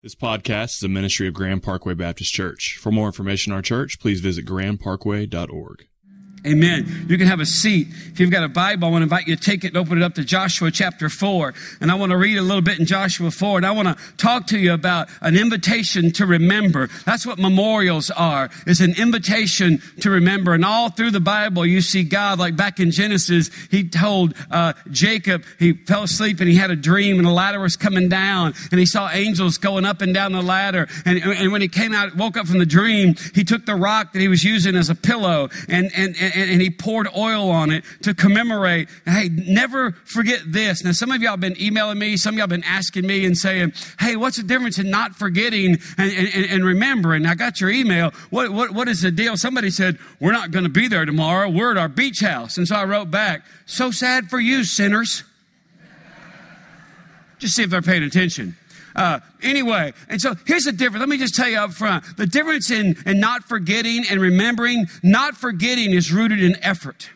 This podcast is a ministry of Grand Parkway Baptist Church. For more information on our church, please visit grandparkway.org. Amen. You can have a seat. If you've got a Bible, I want to invite you to take it and open it up to Joshua chapter 4. And I want to read a little bit in Joshua 4. And I want to talk to you about an invitation to remember. That's what memorials are. It's an invitation to remember. And all through the Bible, you see God, like back in Genesis, he told uh, Jacob, he fell asleep and he had a dream and the ladder was coming down and he saw angels going up and down the ladder. And, and when he came out, woke up from the dream, he took the rock that he was using as a pillow and, and, and and, and, he poured oil on it to commemorate. Hey, never forget this. Now, some of y'all have been emailing me, some of y'all have been asking me and saying, hey, what's the difference in not forgetting and, and, and remembering? I got your email. What, what, what is the deal? Somebody said, we're not going to be there tomorrow. We're at our beach house. And so I wrote back, so sad for you, sinners. Just see if they're paying attention. Uh, anyway, and so here's the difference. Let me just tell you up front. The difference in, in not forgetting and remembering, not forgetting is rooted in effort.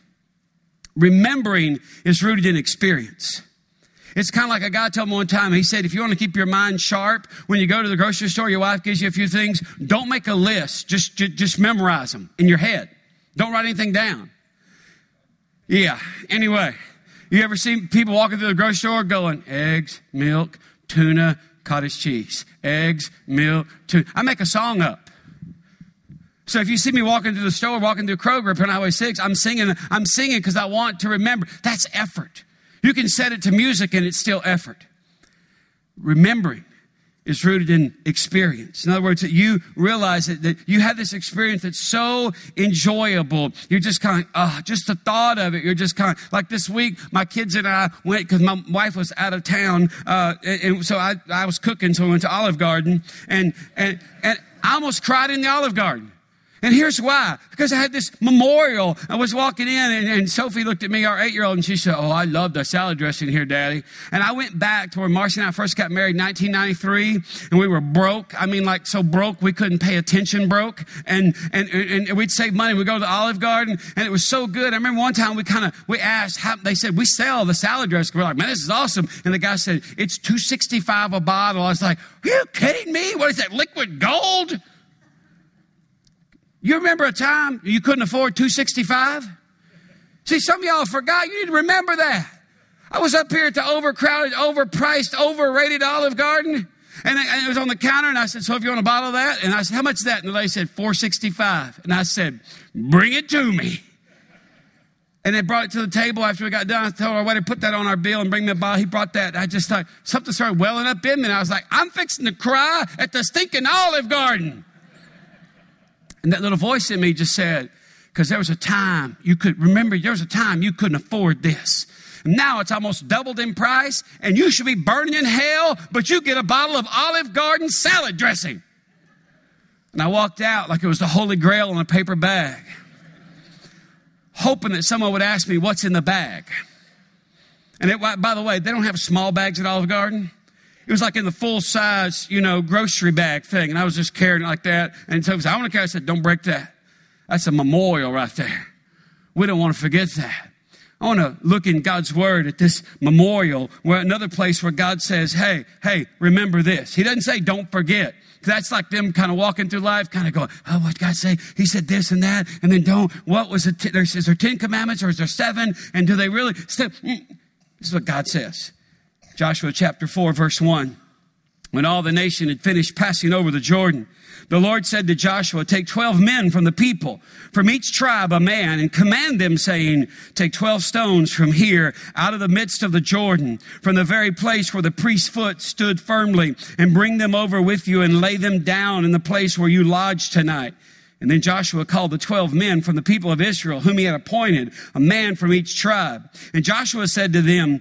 Remembering is rooted in experience. It's kind of like a guy told me one time, he said, if you want to keep your mind sharp, when you go to the grocery store, your wife gives you a few things, don't make a list. Just, just, just memorize them in your head. Don't write anything down. Yeah. Anyway, you ever seen people walking through the grocery store going, eggs, milk, tuna, cottage cheese, eggs, milk, tuna. I make a song up. So if you see me walking through the store, walking through Kroger on Highway 6, I'm singing, I'm singing because I want to remember. That's effort. You can set it to music and it's still effort. Remembering is rooted in experience. In other words, that you realize that, that you have this experience that's so enjoyable. You're just kind of, uh, just the thought of it. You're just kind of, like this week, my kids and I went, because my wife was out of town, uh, and, and, so I, I was cooking, so we went to Olive Garden, and, and, and I almost cried in the Olive Garden. And here's why. Because I had this memorial. I was walking in and, and Sophie looked at me, our eight year old, and she said, Oh, I love the salad dressing here, Daddy. And I went back to where Marcy and I first got married in 1993 and we were broke. I mean, like so broke we couldn't pay attention broke. And, and, and we'd save money. We'd go to the Olive Garden and it was so good. I remember one time we kind of, we asked, how, they said, we sell the salad dressing. We're like, man, this is awesome. And the guy said, it's 265 a bottle. I was like, are you kidding me? What is that, liquid gold? You remember a time you couldn't afford 265? See, some of y'all forgot. You need to remember that. I was up here at the overcrowded, overpriced, overrated Olive Garden. And it was on the counter, and I said, So if you want a bottle of that? And I said, How much is that? And the lady said, 465 And I said, Bring it to me. And they brought it to the table after we got done. I told our waiter, put that on our bill and bring me a bottle. He brought that. I just thought something started welling up in me. And I was like, I'm fixing to cry at the stinking Olive Garden. And that little voice in me just said, because there was a time you could remember, there was a time you couldn't afford this. Now it's almost doubled in price, and you should be burning in hell, but you get a bottle of Olive Garden salad dressing. And I walked out like it was the Holy Grail in a paper bag, hoping that someone would ask me, What's in the bag? And it, by the way, they don't have small bags at Olive Garden. It was like in the full size, you know, grocery bag thing. And I was just carrying it like that. And so I want to carry, I said, don't break that. That's a memorial right there. We don't want to forget that. I want to look in God's word at this memorial where another place where God says, Hey, hey, remember this. He doesn't say don't forget. That's like them kind of walking through life, kind of going, Oh, what God say? He said this and that. And then don't, what was it? Is there 10 commandments or is there seven? And do they really? Still, mm, this is what God says. Joshua chapter 4, verse 1. When all the nation had finished passing over the Jordan, the Lord said to Joshua, Take 12 men from the people, from each tribe a man, and command them, saying, Take 12 stones from here, out of the midst of the Jordan, from the very place where the priest's foot stood firmly, and bring them over with you, and lay them down in the place where you lodge tonight. And then Joshua called the 12 men from the people of Israel, whom he had appointed, a man from each tribe. And Joshua said to them,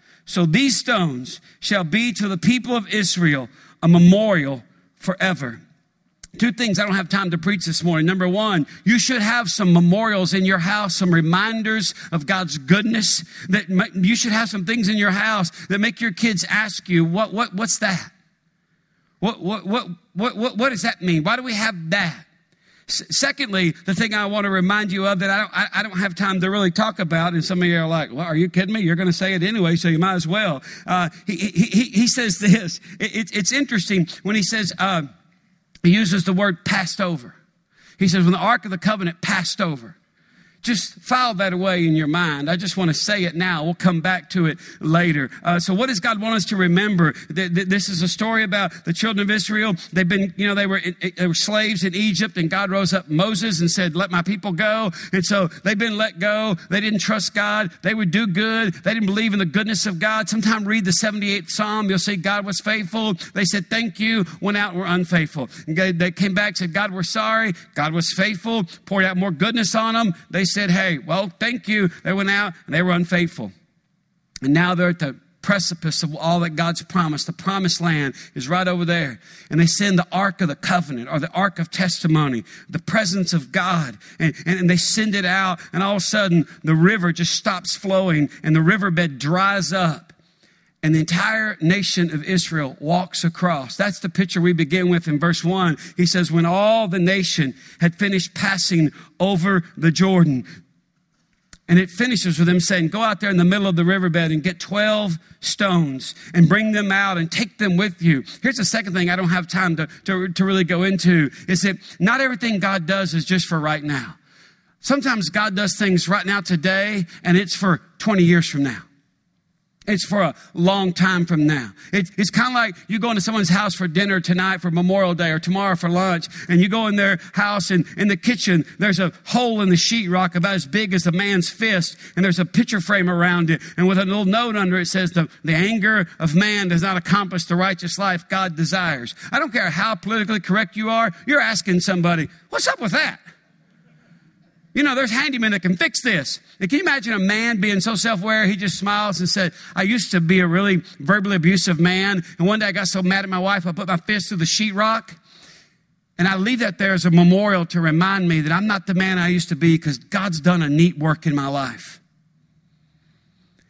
so these stones shall be to the people of Israel a memorial forever. Two things I don't have time to preach this morning. Number one, you should have some memorials in your house, some reminders of God's goodness. That you should have some things in your house that make your kids ask you, "What? What? What's that? What? What? What? What? What, what does that mean? Why do we have that?" Secondly, the thing I want to remind you of that I don't, I, I, don't have time to really talk about, and some of you are like, well, are you kidding me? You're going to say it anyway, so you might as well. Uh, he, he, he, says this. It, it, it's interesting when he says, uh, he uses the word passed over. He says, when the Ark of the Covenant passed over. Just file that away in your mind. I just want to say it now. We'll come back to it later. Uh, so, what does God want us to remember? This is a story about the children of Israel. They've been, you know, they were, they were slaves in Egypt, and God rose up Moses and said, "Let my people go." And so they've been let go. They didn't trust God. They would do good. They didn't believe in the goodness of God. Sometime read the 78th Psalm. You'll see God was faithful. They said, "Thank you." Went out, were unfaithful. And they came back, said, "God, we're sorry." God was faithful. Poured out more goodness on them. They said, Hey, well, thank you. They went out and they were unfaithful. And now they're at the precipice of all that God's promised. The promised land is right over there. And they send the Ark of the Covenant or the Ark of Testimony, the presence of God. And, and, and, they send it out, and all of a sudden the river just stops flowing and the riverbed dries up and the entire nation of Israel walks across. That's the picture we begin with in verse 1. He says, When all the nation had finished passing over the Jordan, and it finishes with them saying, Go out there in the middle of the riverbed and get 12 stones and bring them out and take them with you. Here's the second thing I don't have time to, to, to really go into is that not everything God does is just for right now. Sometimes God does things right now today, and it's for 20 years from now. It's for a long time from now. It's, it's kind of like you go into someone's house for dinner tonight for Memorial Day or tomorrow for lunch, and you go in their house and in the kitchen, there's a hole in the sheetrock about as big as a man's fist, and there's a picture frame around it, and with a little note under it says, the, the anger of man does not accomplish the righteous life God desires. I don't care how politically correct you are, you're asking somebody, what's up with that? You know, there's handymen that can fix this. Can you imagine a man being so self aware, he just smiles and said, I used to be a really verbally abusive man. And one day I got so mad at my wife, I put my fist through the sheetrock. And I leave that there as a memorial to remind me that I'm not the man I used to be because God's done a neat work in my life.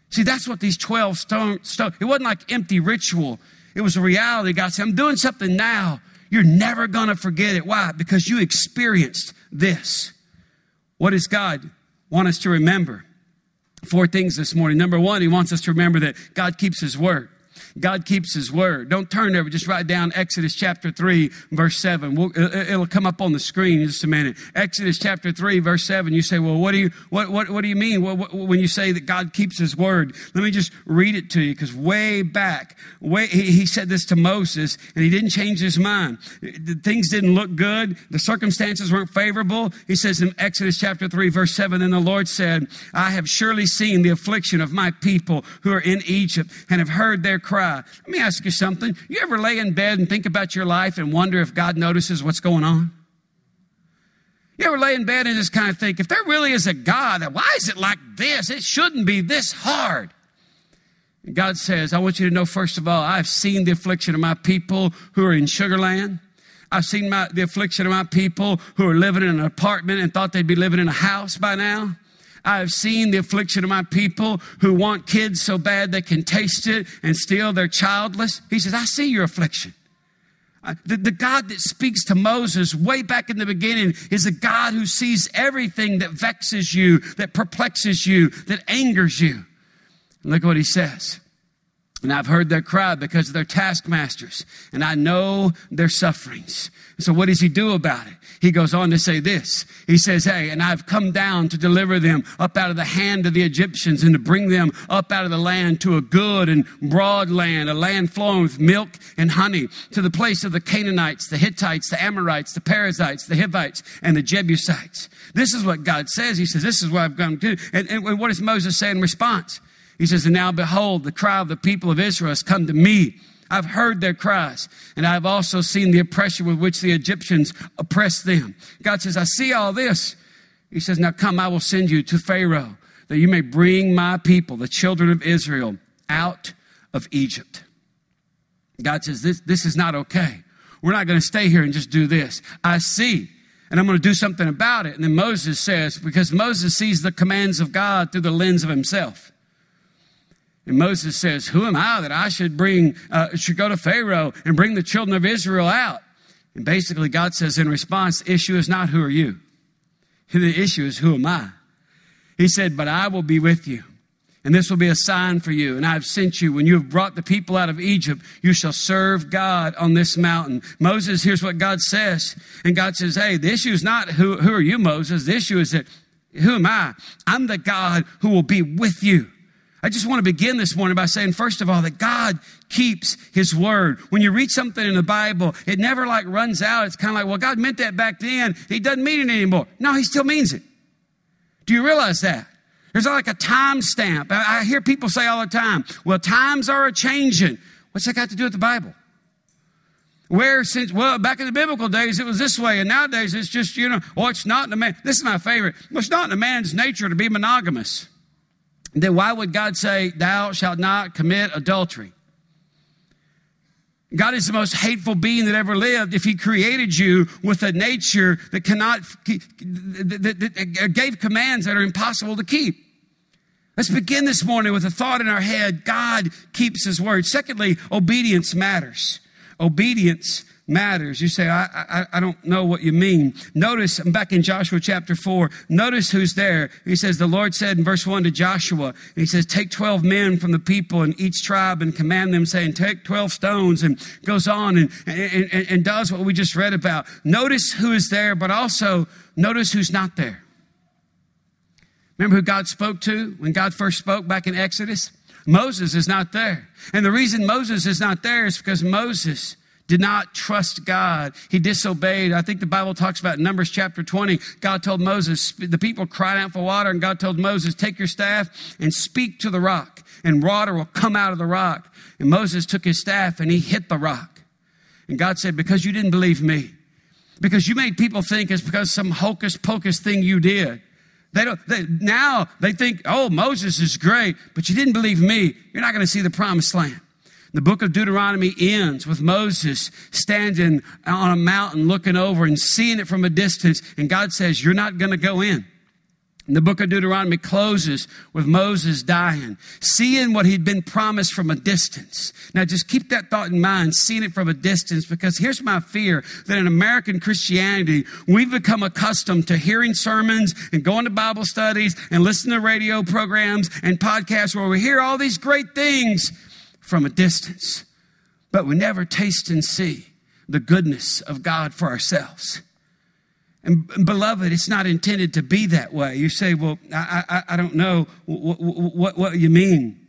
See, that's what these 12 stone, stone, it wasn't like empty ritual. It was a reality. God said, I'm doing something now. You're never going to forget it. Why? Because you experienced this. What does God want us to remember? Four things this morning. Number one, He wants us to remember that God keeps His word. God keeps his word. Don't turn there, just write down Exodus chapter 3, verse 7. We'll, it'll come up on the screen in just a minute. Exodus chapter 3, verse 7. You say, well, what do you, what, what, what do you mean when you say that God keeps his word? Let me just read it to you because way back, way, he, he said this to Moses and he didn't change his mind. Things didn't look good. The circumstances weren't favorable. He says in Exodus chapter 3, verse 7, and the Lord said, I have surely seen the affliction of my people who are in Egypt and have heard their cry cry. Let me ask you something. You ever lay in bed and think about your life and wonder if God notices what's going on? You ever lay in bed and just kind of think, if there really is a God, why is it like this? It shouldn't be this hard. And God says, I want you to know, first of all, I've seen the affliction of my people who are in Sugarland. I've seen my, the affliction of my people who are living in an apartment and thought they'd be living in a house by now. I have seen the affliction of my people who want kids so bad they can taste it and still they're childless. He says, I see your affliction. Uh, the, the, God that speaks to Moses way back in the beginning is a God who sees everything that vexes you, that perplexes you, that angers you. Look what he says. And I've heard their cry because of their taskmasters, and I know their sufferings. So, what does he do about it? He goes on to say this. He says, Hey, and I've come down to deliver them up out of the hand of the Egyptians and to bring them up out of the land to a good and broad land, a land flowing with milk and honey, to the place of the Canaanites, the Hittites, the Amorites, the Perizzites, the Hivites, and the Jebusites. This is what God says. He says, This is what I've come to do. And, and what does Moses say in response? He says, And now behold, the cry of the people of Israel has come to me. I've heard their cries, and I've also seen the oppression with which the Egyptians oppress them. God says, I see all this. He says, Now come, I will send you to Pharaoh, that you may bring my people, the children of Israel, out of Egypt. God says, This, this is not okay. We're not going to stay here and just do this. I see, and I'm going to do something about it. And then Moses says, because Moses sees the commands of God through the lens of himself. And Moses says, Who am I that I should bring, uh, should go to Pharaoh and bring the children of Israel out? And basically, God says in response, the issue is not who are you? The issue is who am I? He said, But I will be with you. And this will be a sign for you. And I have sent you. When you have brought the people out of Egypt, you shall serve God on this mountain. Moses, here's what God says. And God says, Hey, the issue is not who, who are you, Moses? The issue is that who am I? I'm the God who will be with you. I just want to begin this morning by saying, first of all, that God keeps his word. When you read something in the Bible, it never like runs out. It's kind of like, well, God meant that back then. He doesn't mean it anymore. No, he still means it. Do you realize that? There's like a time stamp. I, hear people say all the time, well, times are a changing. What's that got to do with the Bible? Where since, well, back in the biblical days, it was this way, and nowadays it's just, you know, oh, it's not in a man. This is my favorite. Well, it's not in a man's nature to be monogamous. Then why would God say, Thou shalt not commit adultery? God is the most hateful being that ever lived if he created you with a nature that cannot, that gave commands that are impossible to keep. Let's begin this morning with a thought in our head God keeps his word. Secondly, obedience matters. Obedience matters. You say, I, I, I, don't know what you mean. Notice, I'm back in Joshua chapter 4. Notice who's there. He says, The Lord said in verse 1 to Joshua, He says, Take 12 men from the people in each tribe and command them, saying, Take 12 stones, and goes on and, and, and, and does what we just read about. Notice who is there, but also notice who's not there. Remember who God spoke to when God first spoke back in Exodus? Moses is not there. And the reason Moses is not there is because Moses did not trust God. He disobeyed. I think the Bible talks about Numbers chapter 20. God told Moses, the people cried out for water, and God told Moses, Take your staff and speak to the rock, and water will come out of the rock. And Moses took his staff and he hit the rock. And God said, Because you didn't believe me, because you made people think it's because some hocus pocus thing you did. They don't, they, now they think, oh, Moses is great, but you didn't believe me. You're not going to see the promised land. The book of Deuteronomy ends with Moses standing on a mountain looking over and seeing it from a distance. And God says, You're not going to go in. And the book of Deuteronomy closes with Moses dying, seeing what he'd been promised from a distance. Now, just keep that thought in mind, seeing it from a distance, because here's my fear that in American Christianity, we've become accustomed to hearing sermons and going to Bible studies and listening to radio programs and podcasts where we hear all these great things from a distance, but we never taste and see the goodness of God for ourselves. And, beloved, it's not intended to be that way. You say, well, I, I, I don't know what, what, what you mean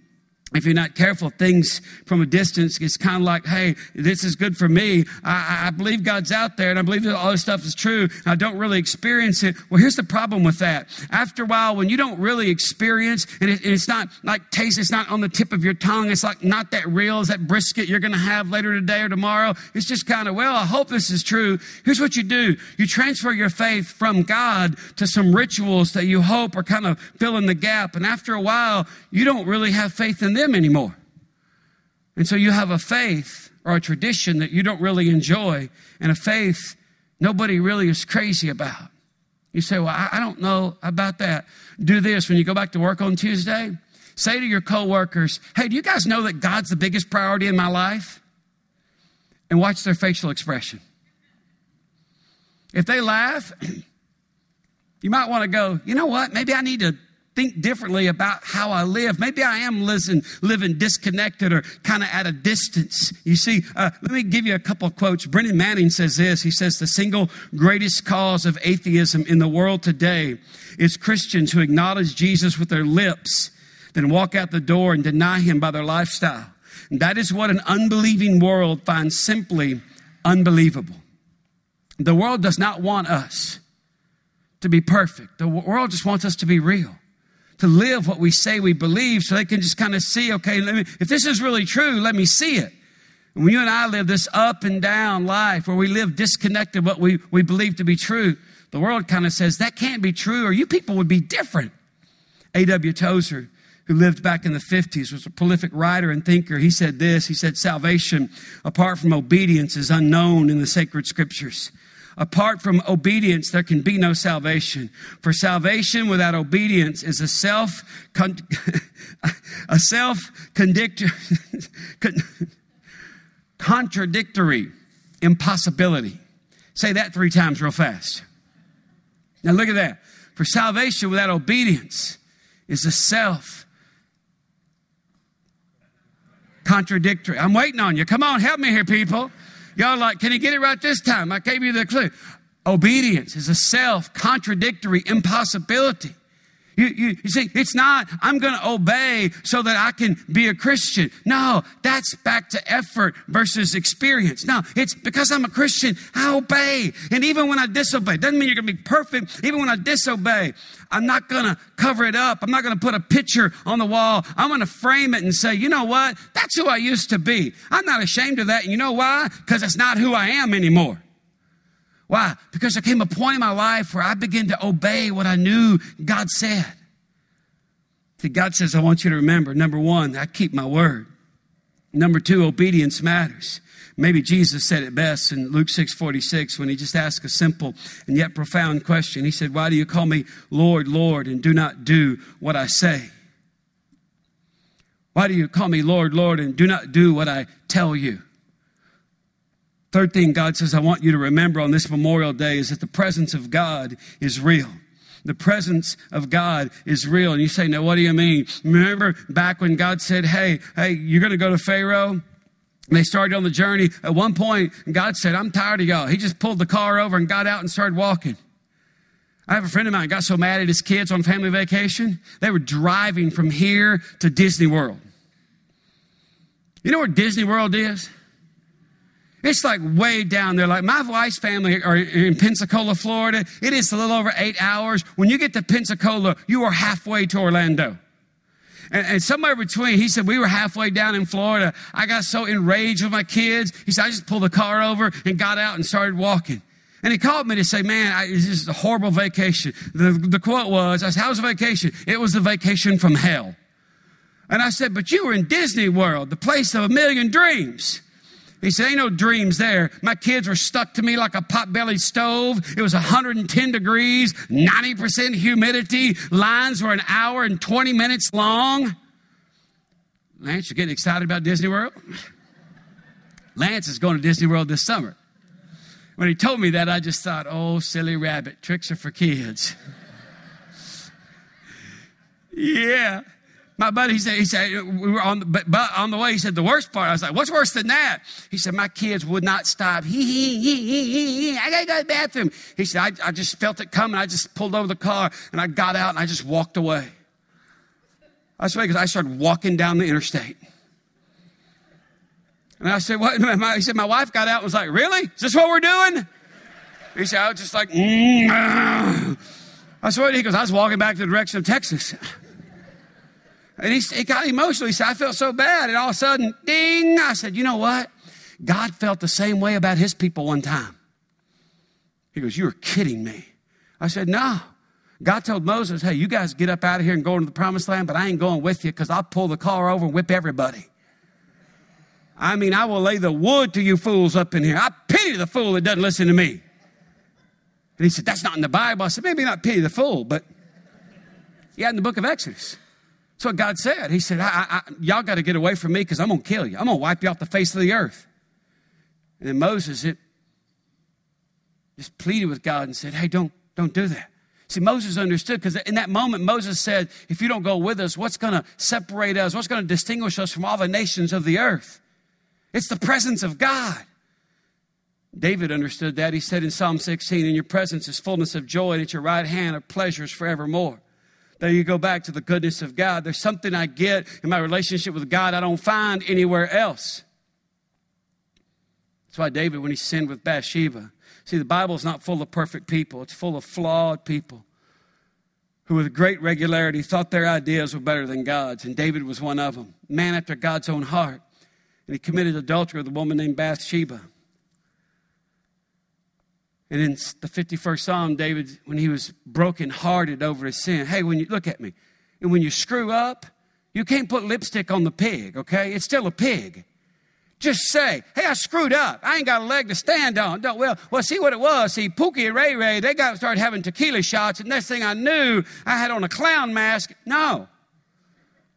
if you're not careful, things from a distance, it's kind of like, hey, this is good for me. I, I, believe God's out there and I believe that all this stuff is true. I don't really experience it. Well, here's the problem with that. After a while, when you don't really experience, and, it, and it's not like taste, it's not on the tip of your tongue, it's like not that real as that brisket you're going to have later today or tomorrow. It's just kind of, well, I hope this is true. Here's what you do you transfer your faith from God to some rituals that you hope are kind of filling the gap. And after a while, you don't really have faith in them them anymore. And so you have a faith or a tradition that you don't really enjoy, and a faith nobody really is crazy about. You say, Well, I, don't know about that. Do this when you go back to work on Tuesday. Say to your coworkers, Hey, do you guys know that God's the biggest priority in my life? And watch their facial expression. If they laugh, you might want to go, You know what? Maybe I need to think differently about how I live. Maybe I am living, living disconnected or kind of at a distance. You see, uh, let me give you a couple of quotes. Brennan Manning says this. He says, The single greatest cause of atheism in the world today is Christians who acknowledge Jesus with their lips, then walk out the door and deny him by their lifestyle. And that is what an unbelieving world finds simply unbelievable. The world does not want us to be perfect. The world just wants us to be real to live what we say we believe so they can just kind of see, okay, me, if this is really true, let me see it. And when you and I live this up and down life where we live disconnected what we, we believe to be true, the world kind of says that can't be true or you people would be different. A.W. Tozer who lived back in the 50s, was a prolific writer and thinker. He said this He said, Salvation, apart from obedience, is unknown in the sacred scriptures. Apart from obedience, there can be no salvation. For salvation without obedience is a self, a self contradictory impossibility. Say that three times real fast. Now look at that. For salvation without obedience is a self contradictory. I'm waiting on you. Come on, help me here, people. Y'all like, can you get it right this time? I gave you the clue. Obedience is a self contradictory impossibility. You, you, you, see, it's not, I'm going to obey so that I can be a Christian. No, that's back to effort versus experience. No, it's because I'm a Christian, I obey. And even when I disobey, doesn't mean you're going to be perfect. Even when I disobey, I'm not going to cover it up. I'm not going to put a picture on the wall. I'm going to frame it and say, you know what? That's who I used to be. I'm not ashamed of that. And you know why? Because it's not who I am anymore. Why? Because there came a point in my life where I began to obey what I knew God said. See, God says, I want you to remember number one, I keep my word. Number two, obedience matters. Maybe Jesus said it best in Luke 6 46 when he just asked a simple and yet profound question. He said, Why do you call me Lord, Lord, and do not do what I say? Why do you call me Lord, Lord, and do not do what I tell you? Third thing God says I want you to remember on this Memorial Day is that the presence of God is real. The presence of God is real. And you say, now what do you mean? Remember back when God said, hey, hey, you're going to go to Pharaoh? they started on the journey. At one point, God said, I'm tired of y'all. He just pulled the car over and got out and started walking. I have a friend of mine got so mad at his kids on family vacation, they were driving from here to Disney World. You know where Disney World is? It's like way down there. Like my wife's family are in Pensacola, Florida. It is a little over eight hours. When you get to Pensacola, you are halfway to Orlando. And, and, somewhere between, he said, we were halfway down in Florida. I got so enraged with my kids. He said, I just pulled the car over and got out and started walking. And he called me to say, man, I, this is a horrible vacation. The, the quote was, I said, how was the vacation? It was a vacation from hell. And I said, but you were in Disney World, the place of a million dreams. He said, Ain't no dreams there. My kids were stuck to me like a pot-bellied stove. It was 110 degrees, 90% humidity. Lines were an hour and 20 minutes long. Lance, you're getting excited about Disney World? Lance is going to Disney World this summer. When he told me that, I just thought, oh, silly rabbit, tricks are for kids. yeah. My buddy, he said, he said, we were on the, but, on the way, he said, the worst part, I was like, what's worse than that? He said, my kids would not stop. He, he, he, he, he, I gotta go to the bathroom. He said, I, I just felt it coming. I just pulled over the car and I got out and I just walked away. I swear, because I started walking down the interstate. And I said, what? He said, my wife got out and was like, really? Is this what we're doing? He said, I was just like, mm, ah. I swear, he goes, I was walking back the direction of Texas. And he, he got emotional. He said, I felt so bad. And all of a sudden, ding, I said, you know what? God felt the same way about his people one time. He goes, You're kidding me. I said, No. God told Moses, Hey, you guys get up out of here and go into the promised land, but I ain't going with you because I'll pull the car over and whip everybody. I mean, I will lay the wood to you fools up in here. I pity the fool that doesn't listen to me. And he said, That's not in the Bible. I said, Maybe not pity the fool, but yeah, in the book of Exodus. That's what God said. He said, I, I, Y'all got to get away from me because I'm going to kill you. I'm going to wipe you off the face of the earth. And then Moses it, just pleaded with God and said, Hey, don't, don't do that. See, Moses understood because in that moment, Moses said, If you don't go with us, what's going to separate us? What's going to distinguish us from all the nations of the earth? It's the presence of God. David understood that. He said in Psalm 16, In your presence is fullness of joy, and at your right hand are pleasures forevermore. There you go back to the goodness of God. There's something I get in my relationship with God I don't find anywhere else. That's why David, when he sinned with Bathsheba, see, the Bible is not full of perfect people, it's full of flawed people who, with great regularity, thought their ideas were better than God's. And David was one of them, man after God's own heart. And he committed adultery with a woman named Bathsheba. And in the 51st Psalm, David, when he was brokenhearted over his sin, hey, when you look at me, and when you screw up, You can't put lipstick on the pig, okay? It's still a pig. Just say, hey, I screwed up. I ain't got a leg to stand on. Don't, well, well, see what it was. See, Pookie and Ray Ray, they got started having tequila shots, and next thing I knew, I had on a clown mask. No.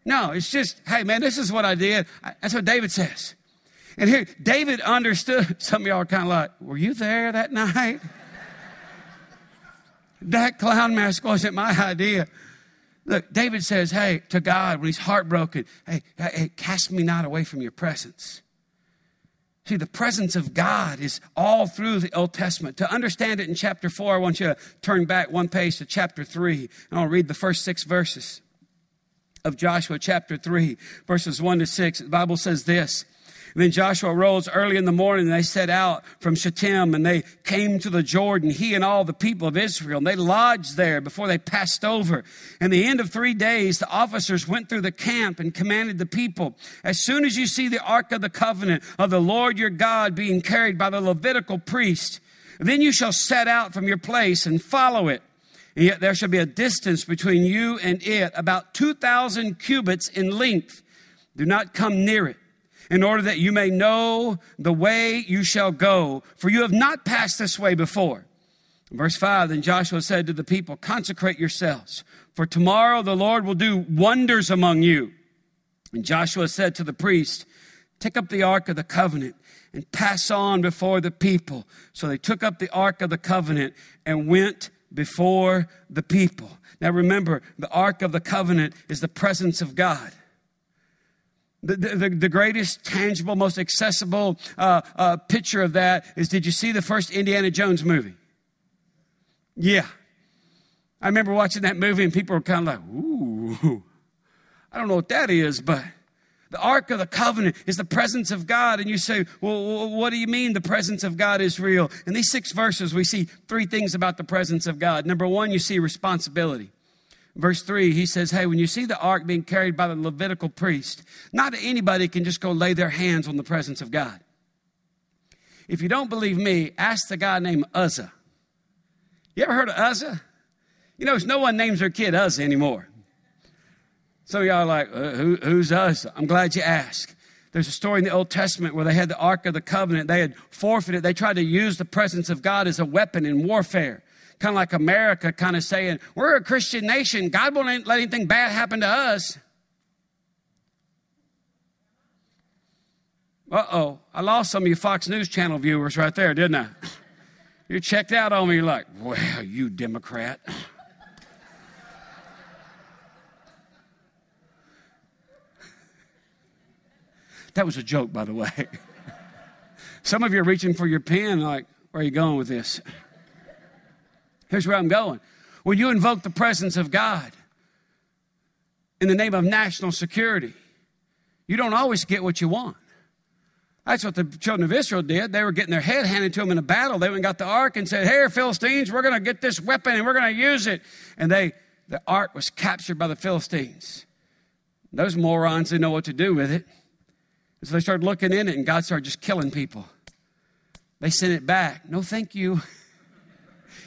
No, it's just, hey, man, this is what I did. That's what David says. And here, David understood. Some of y'all are kind of like, were you there that night? that clown mask wasn't my idea. Look, David says, hey, to God, when he's heartbroken, hey, hey, cast me not away from your presence. See, the presence of God is all through the Old Testament. To understand it in chapter 4, I want you to turn back one page to chapter 3, and I'll read the first six verses of Joshua chapter 3, verses 1 to 6. The Bible says this then Joshua rose early in the morning and they set out from Shittim and they came to the Jordan, he and all the people of Israel. And they lodged there before they passed over. In the end of three days, the officers went through the camp and commanded the people, as soon as you see the ark of the covenant of the Lord your God being carried by the Levitical priest, then you shall set out from your place and follow it. And yet there shall be a distance between you and it, about 2,000 cubits in length. Do not come near it in order that you may know the way you shall go, for you have not passed this way before. Verse 5 Then Joshua said to the people, Consecrate yourselves, for tomorrow the Lord will do wonders among you. And Joshua said to the priest, Take up the ark of the covenant and pass on before the people. So they took up the ark of the covenant and went before the people. Now remember, the ark of the covenant is the presence of God. The, the, the, greatest tangible, most accessible uh, uh, picture of that is did you see the first Indiana Jones movie? Yeah. I remember watching that movie and people were kind of like, ooh, I don't know what that is, but the Ark of the Covenant is the presence of God. And you say, well, what do you mean the presence of God is real? In these six verses, we see three things about the presence of God. Number one, you see responsibility verse 3, he says, Hey, when you see the ark being carried by the Levitical priest, not anybody can just go lay their hands on the presence of God. If you don't believe me, ask the guy named Uzzah. You ever heard of Uzzah? You know, it's no one names their kid Uzzah anymore. Some of y'all are like, uh, Who, who's Uzzah? I'm glad you asked. There's a story in the Old Testament where they had the Ark of the Covenant. They had forfeited. They tried to use the presence of God as a weapon in warfare kind of like America, kind of saying, We're a Christian nation. God won't let anything bad happen to us. Uh oh, I lost some of you Fox News Channel viewers right there, didn't I? You checked out on me, you're like, Well, you Democrat. That was a joke, by the way. Some of you are reaching for your pen, like, where are you going with this? Here's where I'm going. When you invoke the presence of God in the name of national security, you don't always get what you want. That's what the children of Israel did. They were getting their head handed to them in a battle. They went and got the ark and said, Here, Philistines, we're going to get this weapon and we're going to use it. And they, the ark was captured by the Philistines. Those morons didn't know what to do with it. so they started looking in it, and God started just killing people. They sent it back. No, thank you.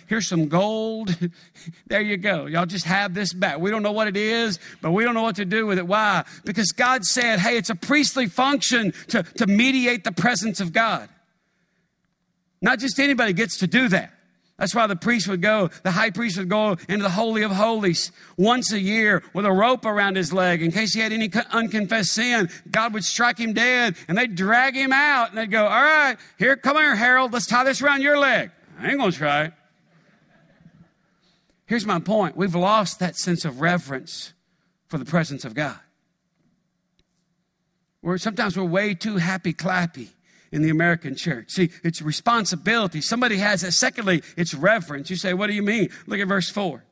Here's some gold. there you go. Y'all just have this back. We don't know what it is, but we don't know what to do with it. Why? Because God said, hey, it's a priestly function to, to mediate the presence of God. Not just anybody gets to do that. That's why the priest would go, the high priest would go into the Holy of Holies once a year with a rope around his leg in case he had any unconfessed sin. God would strike him dead and they'd drag him out and they'd go, All right, here, come here, Harold, let's tie this around your leg. I ain't gonna try it. Here's my point we've lost that sense of reverence for the presence of God. We're, sometimes we're way too happy clappy in the American church. See, it's responsibility. Somebody has it. Secondly, it's reverence. You say, what do you mean? Look at verse 4.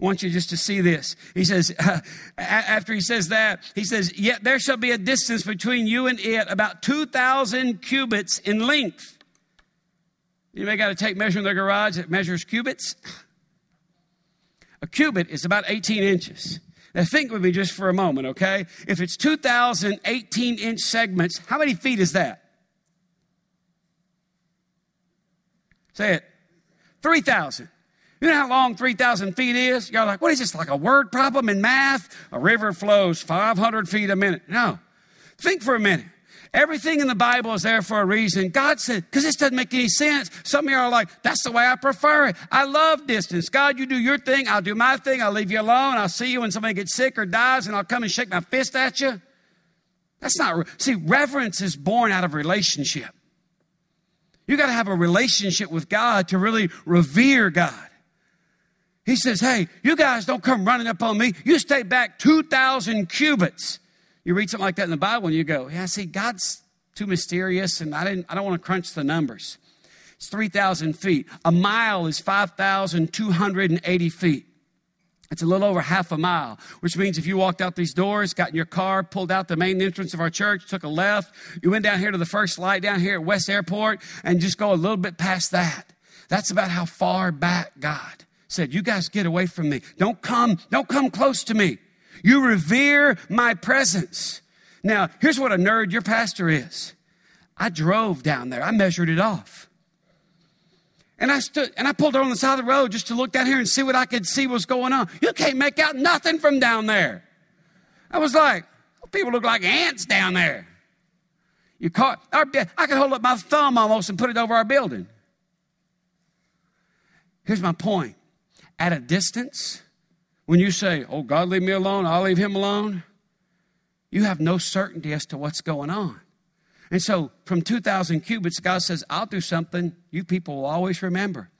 I want you just to see this. He says, uh, after he says that, he says, Yet there shall be a distance between you and it about 2,000 cubits in length. You may got to take measure in their garage that measures cubits. A cubit is about 18 inches. Now think with me just for a moment, okay? If it's 2,018 inch segments, how many feet is that? Say it. 3,000. You know how long 3,000 feet is? You're like, what is this, like a word problem in math? A river flows 500 feet a minute. No. Think for a minute. Everything in the Bible is there for a reason. God said, because this doesn't make any sense. Some of you are like, that's the way I prefer it. I love distance. God, you do your thing, I'll do my thing, I'll leave you alone. I'll see you when somebody gets sick or dies, and I'll come and shake my fist at you. That's not, see, reverence is born out of relationship. You got to have a relationship with God to really revere God. He says, Hey, you guys don't come running up on me. You stay back 2,000 cubits. You read something like that in the Bible and you go, Yeah, see, God's too mysterious and I, didn't, I don't want to crunch the numbers. It's 3,000 feet. A mile is 5,280 feet. It's a little over half a mile, which means if you walked out these doors, got in your car, pulled out the main entrance of our church, took a left, you went down here to the first light down here at West Airport, and just go a little bit past that. That's about how far back God said, You guys get away from me. Don't come, don't come close to me. You revere my presence. Now, here's what a nerd your pastor is. I drove down there, I measured it off. And I stood and I pulled on the side of the road just to look down here and see what I could see was going on. You can't make out nothing from down there. I was like, people look like ants down there. You caught our, I could hold up my thumb almost and put it over our building. Here's my point. At a distance, when you say, Oh, God, leave me alone, I'll leave him alone, you have no certainty as to what's going on. And so from 2,000 cubits, God says, I'll do something you people will always remember.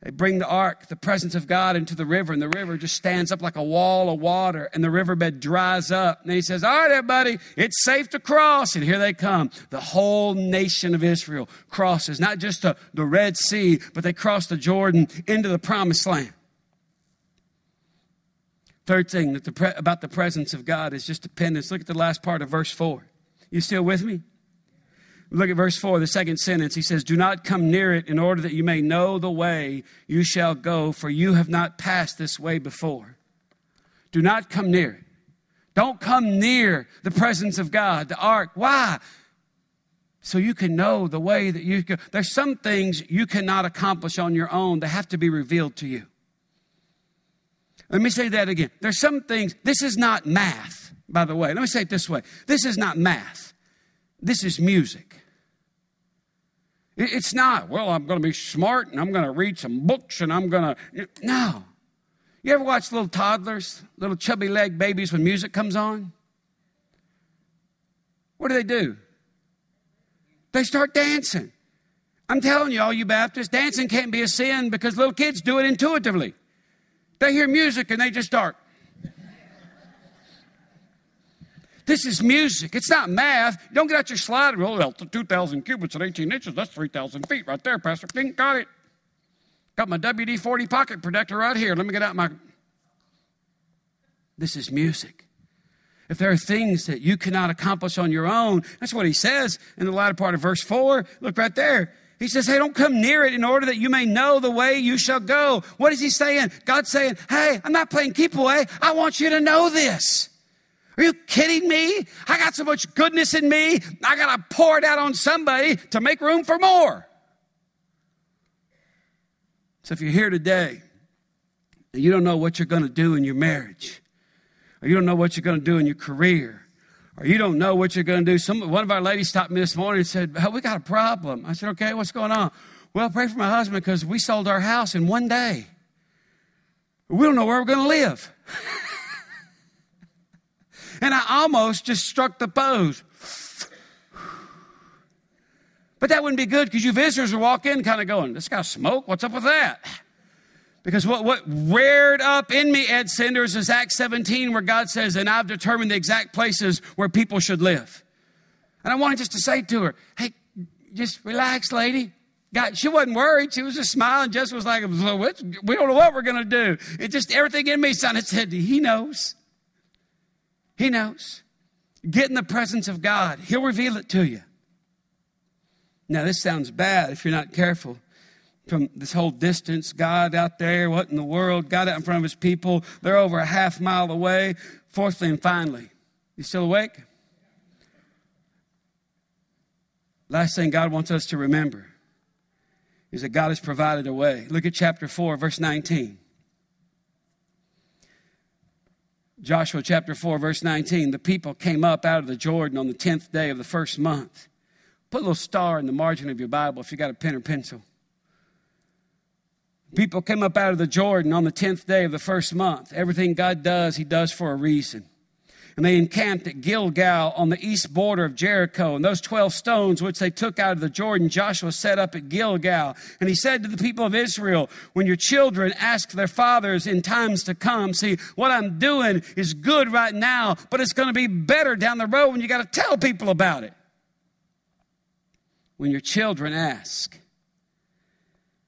They bring the ark, the presence of God, into the river, and the river just stands up like a wall of water, and the riverbed dries up. And he says, All right, everybody, it's safe to cross. And here they come. The whole nation of Israel crosses, not just the, the Red Sea, but they cross the Jordan into the promised land. Third thing that the pre- about the presence of God is just dependence. Look at the last part of verse 4. You still with me? Look at verse 4, the second sentence. He says, Do not come near it in order that you may know the way you shall go, for you have not passed this way before. Do not come near it. Don't come near the presence of God, the ark. Why? So you can know the way that you go. There's some things you cannot accomplish on your own that have to be revealed to you. Let me say that again. There's some things, this is not math, by the way. Let me say it this way this is not math, this is music. It's not, well, I'm going to be smart and I'm going to read some books and I'm going to. No. You ever watch little toddlers, little chubby leg babies when music comes on? What do they do? They start dancing. I'm telling you, all you Baptists, dancing can't be a sin because little kids do it intuitively. They hear music and they just start. This is music. It's not math. Don't get out your slide rule. Oh, well, 2,000 cubits at 18 inches, that's 3,000 feet right there, Pastor King. Got it. Got my WD 40 pocket protector right here. Let me get out my. This is music. If there are things that you cannot accomplish on your own, that's what he says in the latter part of verse 4. Look right there. He says, Hey, don't come near it in order that you may know the way you shall go. What is he saying? God's saying, Hey, I'm not playing keep away. I want you to know this. Are you kidding me? I got so much goodness in me. I got to pour it out on somebody to make room for more. So if you're here today and you don't know what you're going to do in your marriage, or you don't know what you're going to do in your career, or you don't know what you're going to do. Some, one of our ladies stopped me this morning and said, We got a problem. I said, Okay, what's going on? Well, pray for my husband because we sold our house in one day. We don't know where we're going to live. and I almost just struck the pose. But that wouldn't be good because you visitors would walk in kind of going, This guy smoke? What's up with that? Because what, what reared up in me, Ed Sanders, is Acts 17, where God says, And I've determined the exact places where people should live. And I wanted just to say to her, Hey, just relax, lady. God, she wasn't worried. She was just smiling. Just was like, We don't know what we're going to do. It just, everything in me sounded said, He knows. He knows. Get in the presence of God, He'll reveal it to you. Now, this sounds bad if you're not careful from this whole distance. God out there, what in the world? God out in front of his people. They're over a half mile away. Fourthly and finally, you still awake? Last thing God wants us to remember is that God has provided a way. Look at chapter 4, verse 19. Joshua chapter 4, verse 19. The people came up out of the Jordan on the 10th day of the first month. Put a little star in the margin of your Bible if you got a pen or pencil. People came up out of the Jordan on the 10th day of the first month. Everything God does, He does for a reason and they encamped at Gilgal on the east border of Jericho. And those 12 stones which they took out of the Jordan, Joshua set up at Gilgal. And he said to the people of Israel, When your children ask their fathers in times to come, see, what I'm doing is good right now, but it's going to be better down the road when you got to tell people about it. When your children ask,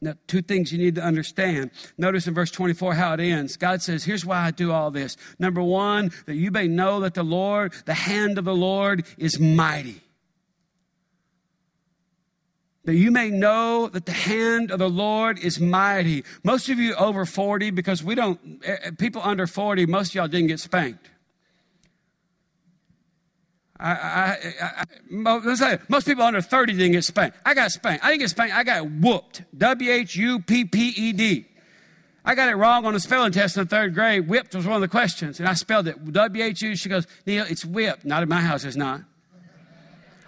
Now, two things you need to understand. Notice in verse 24 how it ends. God says, Here's why I do all this. Number one, that you may know that the Lord, the hand of the Lord is mighty. That you may know that the hand of the Lord is mighty. Most of you over 40, because we don't, eh, eh, people under 40, most of y'all didn't get spanked. I, I, let's say most people under 30 didn't get spanked. I got spanked. I didn't get spanked. I got whooped. W H U P P E D. I got it wrong on the spelling test in the third grade. Whipped was one of the questions, and I spelled it W H U. She goes, Neil, it's whipped. Not in my house, it's not.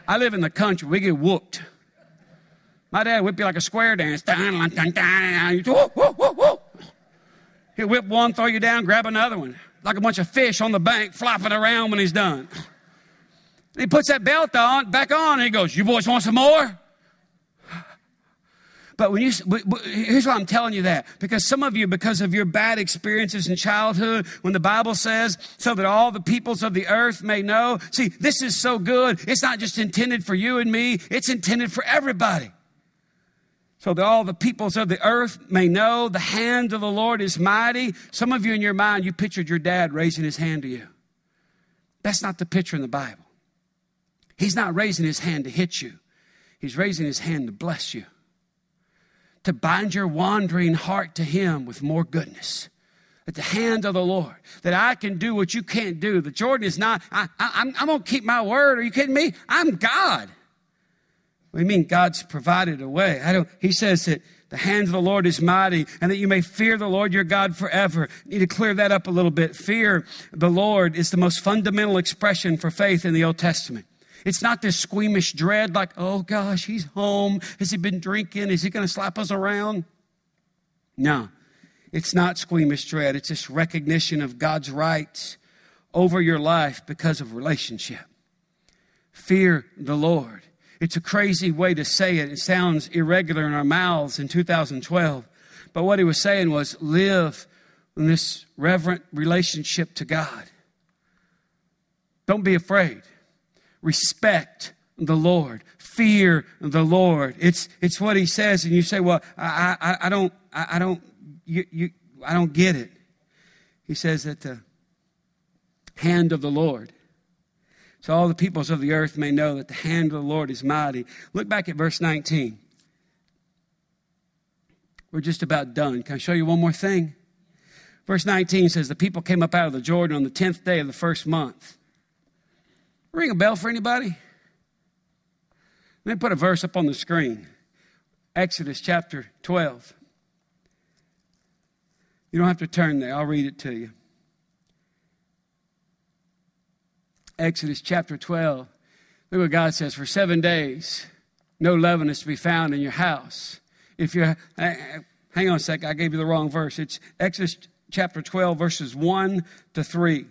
I live in the country. We get whooped. My dad whip you like a square dance. He'll whip one, throw you down, grab another one. Like a bunch of fish on the bank flopping around when he's done. He puts that belt on, back on, and he goes, You boys want some more? But when you, here's why I'm telling you that. Because some of you, because of your bad experiences in childhood, when the Bible says, so that all the peoples of the earth may know, see, this is so good. It's not just intended for you and me, it's intended for everybody. So that all the peoples of the earth may know the hand of the Lord is mighty. Some of you in your mind, you pictured your dad raising his hand to you. That's not the picture in the Bible. He's not raising his hand to hit you, he's raising his hand to bless you, to bind your wandering heart to him with more goodness. At the hand of the Lord, that I can do what you can't do. The Jordan is not, I, am going to keep my word. Are you kidding me? I'm God. What do you mean God's provided a way? I don't, he says that the hand of the Lord is mighty and that you may fear the Lord your God forever. need to clear that up a little bit. Fear the Lord is the most fundamental expression for faith in the Old Testament. It's not this squeamish dread like, oh gosh, he's home. Has he been drinking? Is he going to slap us around? No, it's not squeamish dread. It's this recognition of God's rights over your life because of relationship. Fear the Lord. It's a crazy way to say it. It sounds irregular in our mouths in 2012. But what he was saying was live in this reverent relationship to God. Don't be afraid respect the Lord, fear the Lord. It's, it's what he says. And you say, well, I, I, I don't, I, I don't, you, you, I don't get it. He says that the hand of the Lord. So all the peoples of the earth may know that the hand of the Lord is mighty. Look back at verse 19. We're just about done. Can I show you one more thing? Verse 19 says, The people came up out of the Jordan on the 10th day of the first month. Ring a bell for anybody? Let me put a verse up on the screen Exodus chapter 12. You don't have to turn there, I'll read it to you. Exodus chapter 12. Look what God says For seven days, no leaven is to be found in your house. If you're, uh, hang on a sec, I gave you the wrong verse. It's Exodus chapter 12, verses 1 to 3.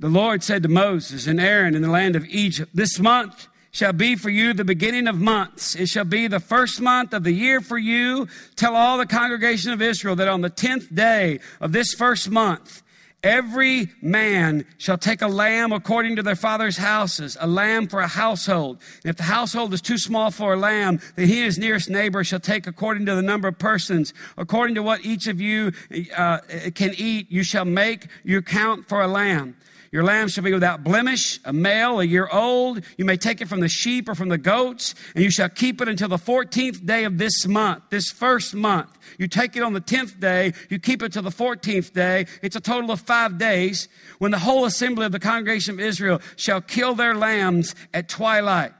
The Lord said to Moses and Aaron in the land of Egypt, This month shall be for you the beginning of months. It shall be the first month of the year for you. Tell all the congregation of Israel that on the tenth day of this first month, Every man shall take a lamb according to their father's houses, a lamb for a household. And if the household is too small for a lamb, then he and his nearest neighbor shall take according to the number of persons. According to what each of you uh, can eat, you shall make your count for a lamb. Your lamb shall be without blemish, a male, a year old. You may take it from the sheep or from the goats, and you shall keep it until the 14th day of this month, this first month. You take it on the 10th day, you keep it till the 14th day. It's a total of five days when the whole assembly of the congregation of Israel shall kill their lambs at twilight.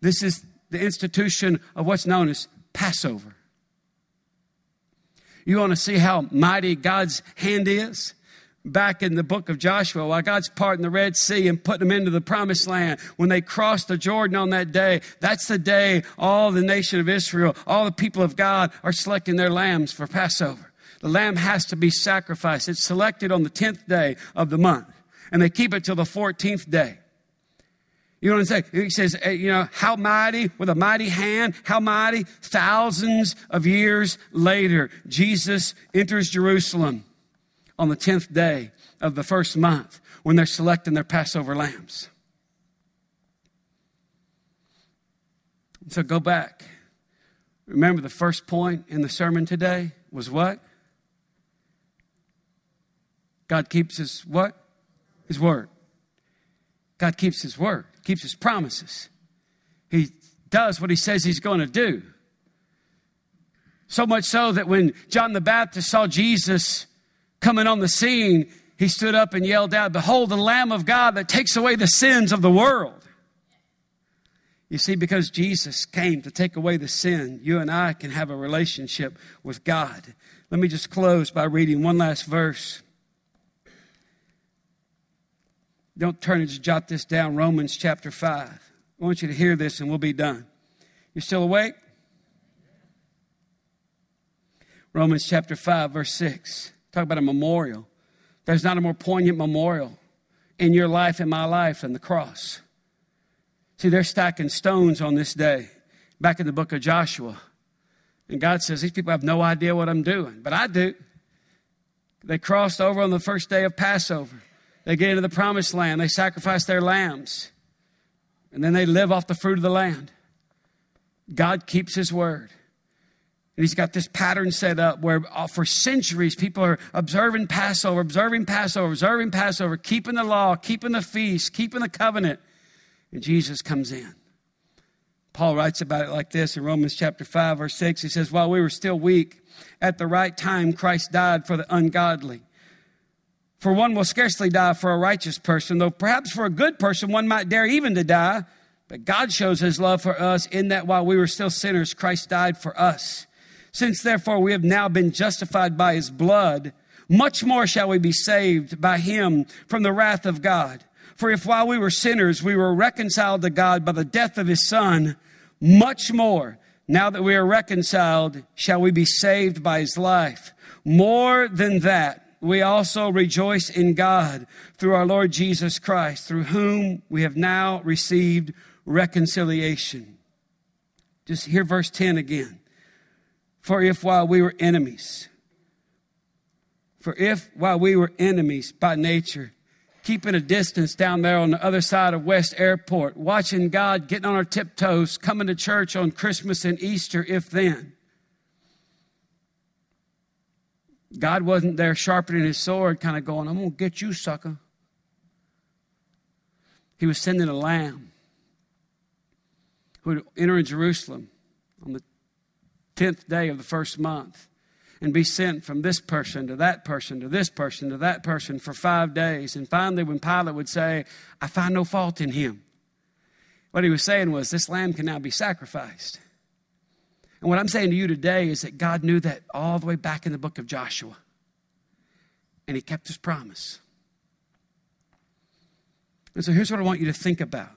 This is the institution of what's known as Passover. You want to see how mighty God's hand is? Back in the book of Joshua while God's parting the Red Sea and putting them into the promised land. When they crossed the Jordan on that day, that's the day all the nation of Israel, all the people of God are selecting their lambs for Passover. The lamb has to be sacrificed. It's selected on the 10th day of the month, and they keep it till the 14th day. You know what I'm saying? He says, eh, you know, how mighty, with a mighty hand, how mighty, thousands of years later, Jesus enters Jerusalem on the 10th day of the first month when they're selecting their Passover lambs. So go back. Remember, the first point in the sermon today was what? God keeps his what? His word. God keeps his word, keeps his promises. He does what he says he's going to do. So much so that when John the Baptist saw Jesus coming on the scene, he stood up and yelled out, Behold, the Lamb of God that takes away the sins of the world. You see, because Jesus came to take away the sin, you and I can have a relationship with God. Let me just close by reading one last verse. Don't turn and just jot this down. Romans chapter 5. I want you to hear this and we'll be done. You still awake? Romans chapter 5, verse 6. Talk about a memorial. There's not a more poignant memorial in your life and my life than the cross. See, they're stacking stones on this day back in the book of Joshua. And God says, These people have no idea what I'm doing, but I do. They crossed over on the first day of Passover. They get into the promised land. They sacrifice their lambs. And then they live off the fruit of the land. God keeps his word. And he's got this pattern set up where uh, for centuries people are observing Passover, observing Passover, observing Passover, keeping the law, keeping the feast, keeping the covenant. And Jesus comes in. Paul writes about it like this in Romans chapter 5, verse 6. He says, While we were still weak, at the right time, Christ died for the ungodly. For one will scarcely die for a righteous person, though perhaps for a good person one might dare even to die. But God shows his love for us in that while we were still sinners, Christ died for us. Since therefore we have now been justified by his blood, much more shall we be saved by him from the wrath of God. For if while we were sinners, we were reconciled to God by the death of his son, much more, now that we are reconciled, shall we be saved by his life. More than that, we also rejoice in God through our Lord Jesus Christ, through whom we have now received reconciliation. Just hear verse 10 again. For if while we were enemies, for if while we were enemies by nature, keeping a distance down there on the other side of West Airport, watching God getting on our tiptoes, coming to church on Christmas and Easter, if then. God wasn't there sharpening his sword, kind of going, I'm going to get you, sucker. He was sending a lamb who would enter in Jerusalem 10th day of the first month and be sent from this person to that person to this person to that person for five days. And finally, when Pilate would say, I find no fault in him, what he was saying was, This lamb can now be sacrificed. And what I'm saying to you today is that God knew that all the way back in the book of Joshua. And he kept his promise. And so here's what I want you to think about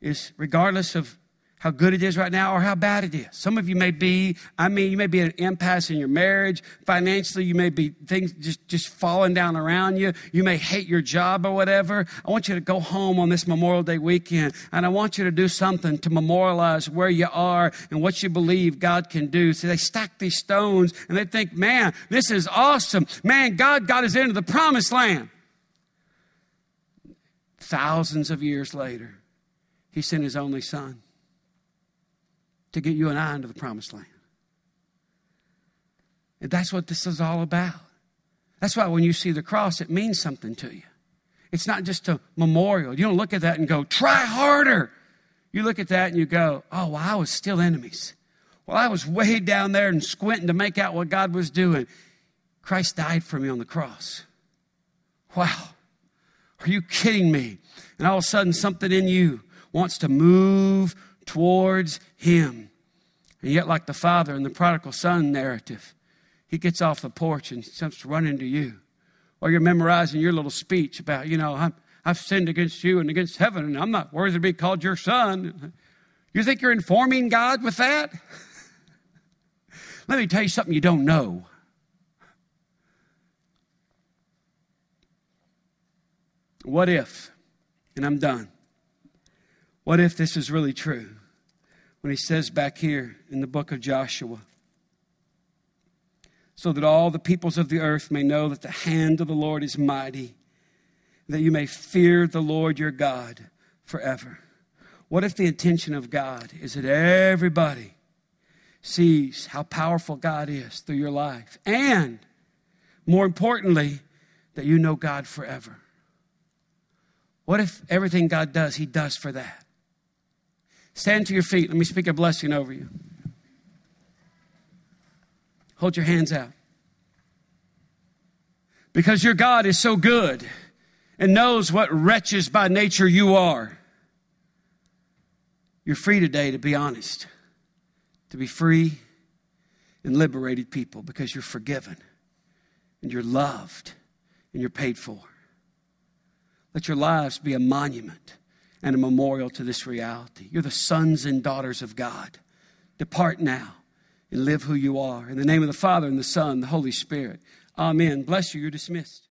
is regardless of how good it is right now or how bad it is. Some of you may be, I mean, you may be at an impasse in your marriage. Financially, you may be things just, just falling down around you. You may hate your job or whatever. I want you to go home on this Memorial Day weekend and I want you to do something to memorialize where you are and what you believe God can do. So they stack these stones and they think, man, this is awesome. Man, God got us into the promised land. Thousands of years later, He sent His only Son to get you and I into the promised land. And that's what this is all about. That's why when you see the cross, it means something to you. It's not just a memorial. You don't look at that and go, try harder. You look at that and you go, oh, well, I was still enemies. Well, I was way down there and squinting to make out what God was doing. Christ died for me on the cross. Wow. Are you kidding me? And all of a sudden, something in you wants to move towards Him. And yet, like the father in the prodigal son narrative, he gets off the porch and starts running to you. Or you're memorizing your little speech about, you know, i have sinned against you and against heaven, and I'm not worthy to be called your son. You think you're informing God with that? Let me tell you something you don't know. What if, and I'm done, what if this is really true? When he says back here in the book of Joshua, so that all the peoples of the earth may know that the hand of the Lord is mighty, that you may fear the Lord your God forever. What if the intention of God is that everybody sees how powerful God is through your life? And more importantly, that you know God forever. What if everything God does, He does for that? Stand to your feet. Let me speak a blessing over you. Hold your hands out. Because your God is so good and knows what wretches by nature you are. You're free today to be honest, to be free and liberated people because you're forgiven and you're loved and you're paid for. Let your lives be a monument and a memorial to this reality. You're the sons and daughters of God. Depart now and live who you are. In the name of the Father, and the Son, and the Holy Spirit. Amen. Bless you. You're dismissed.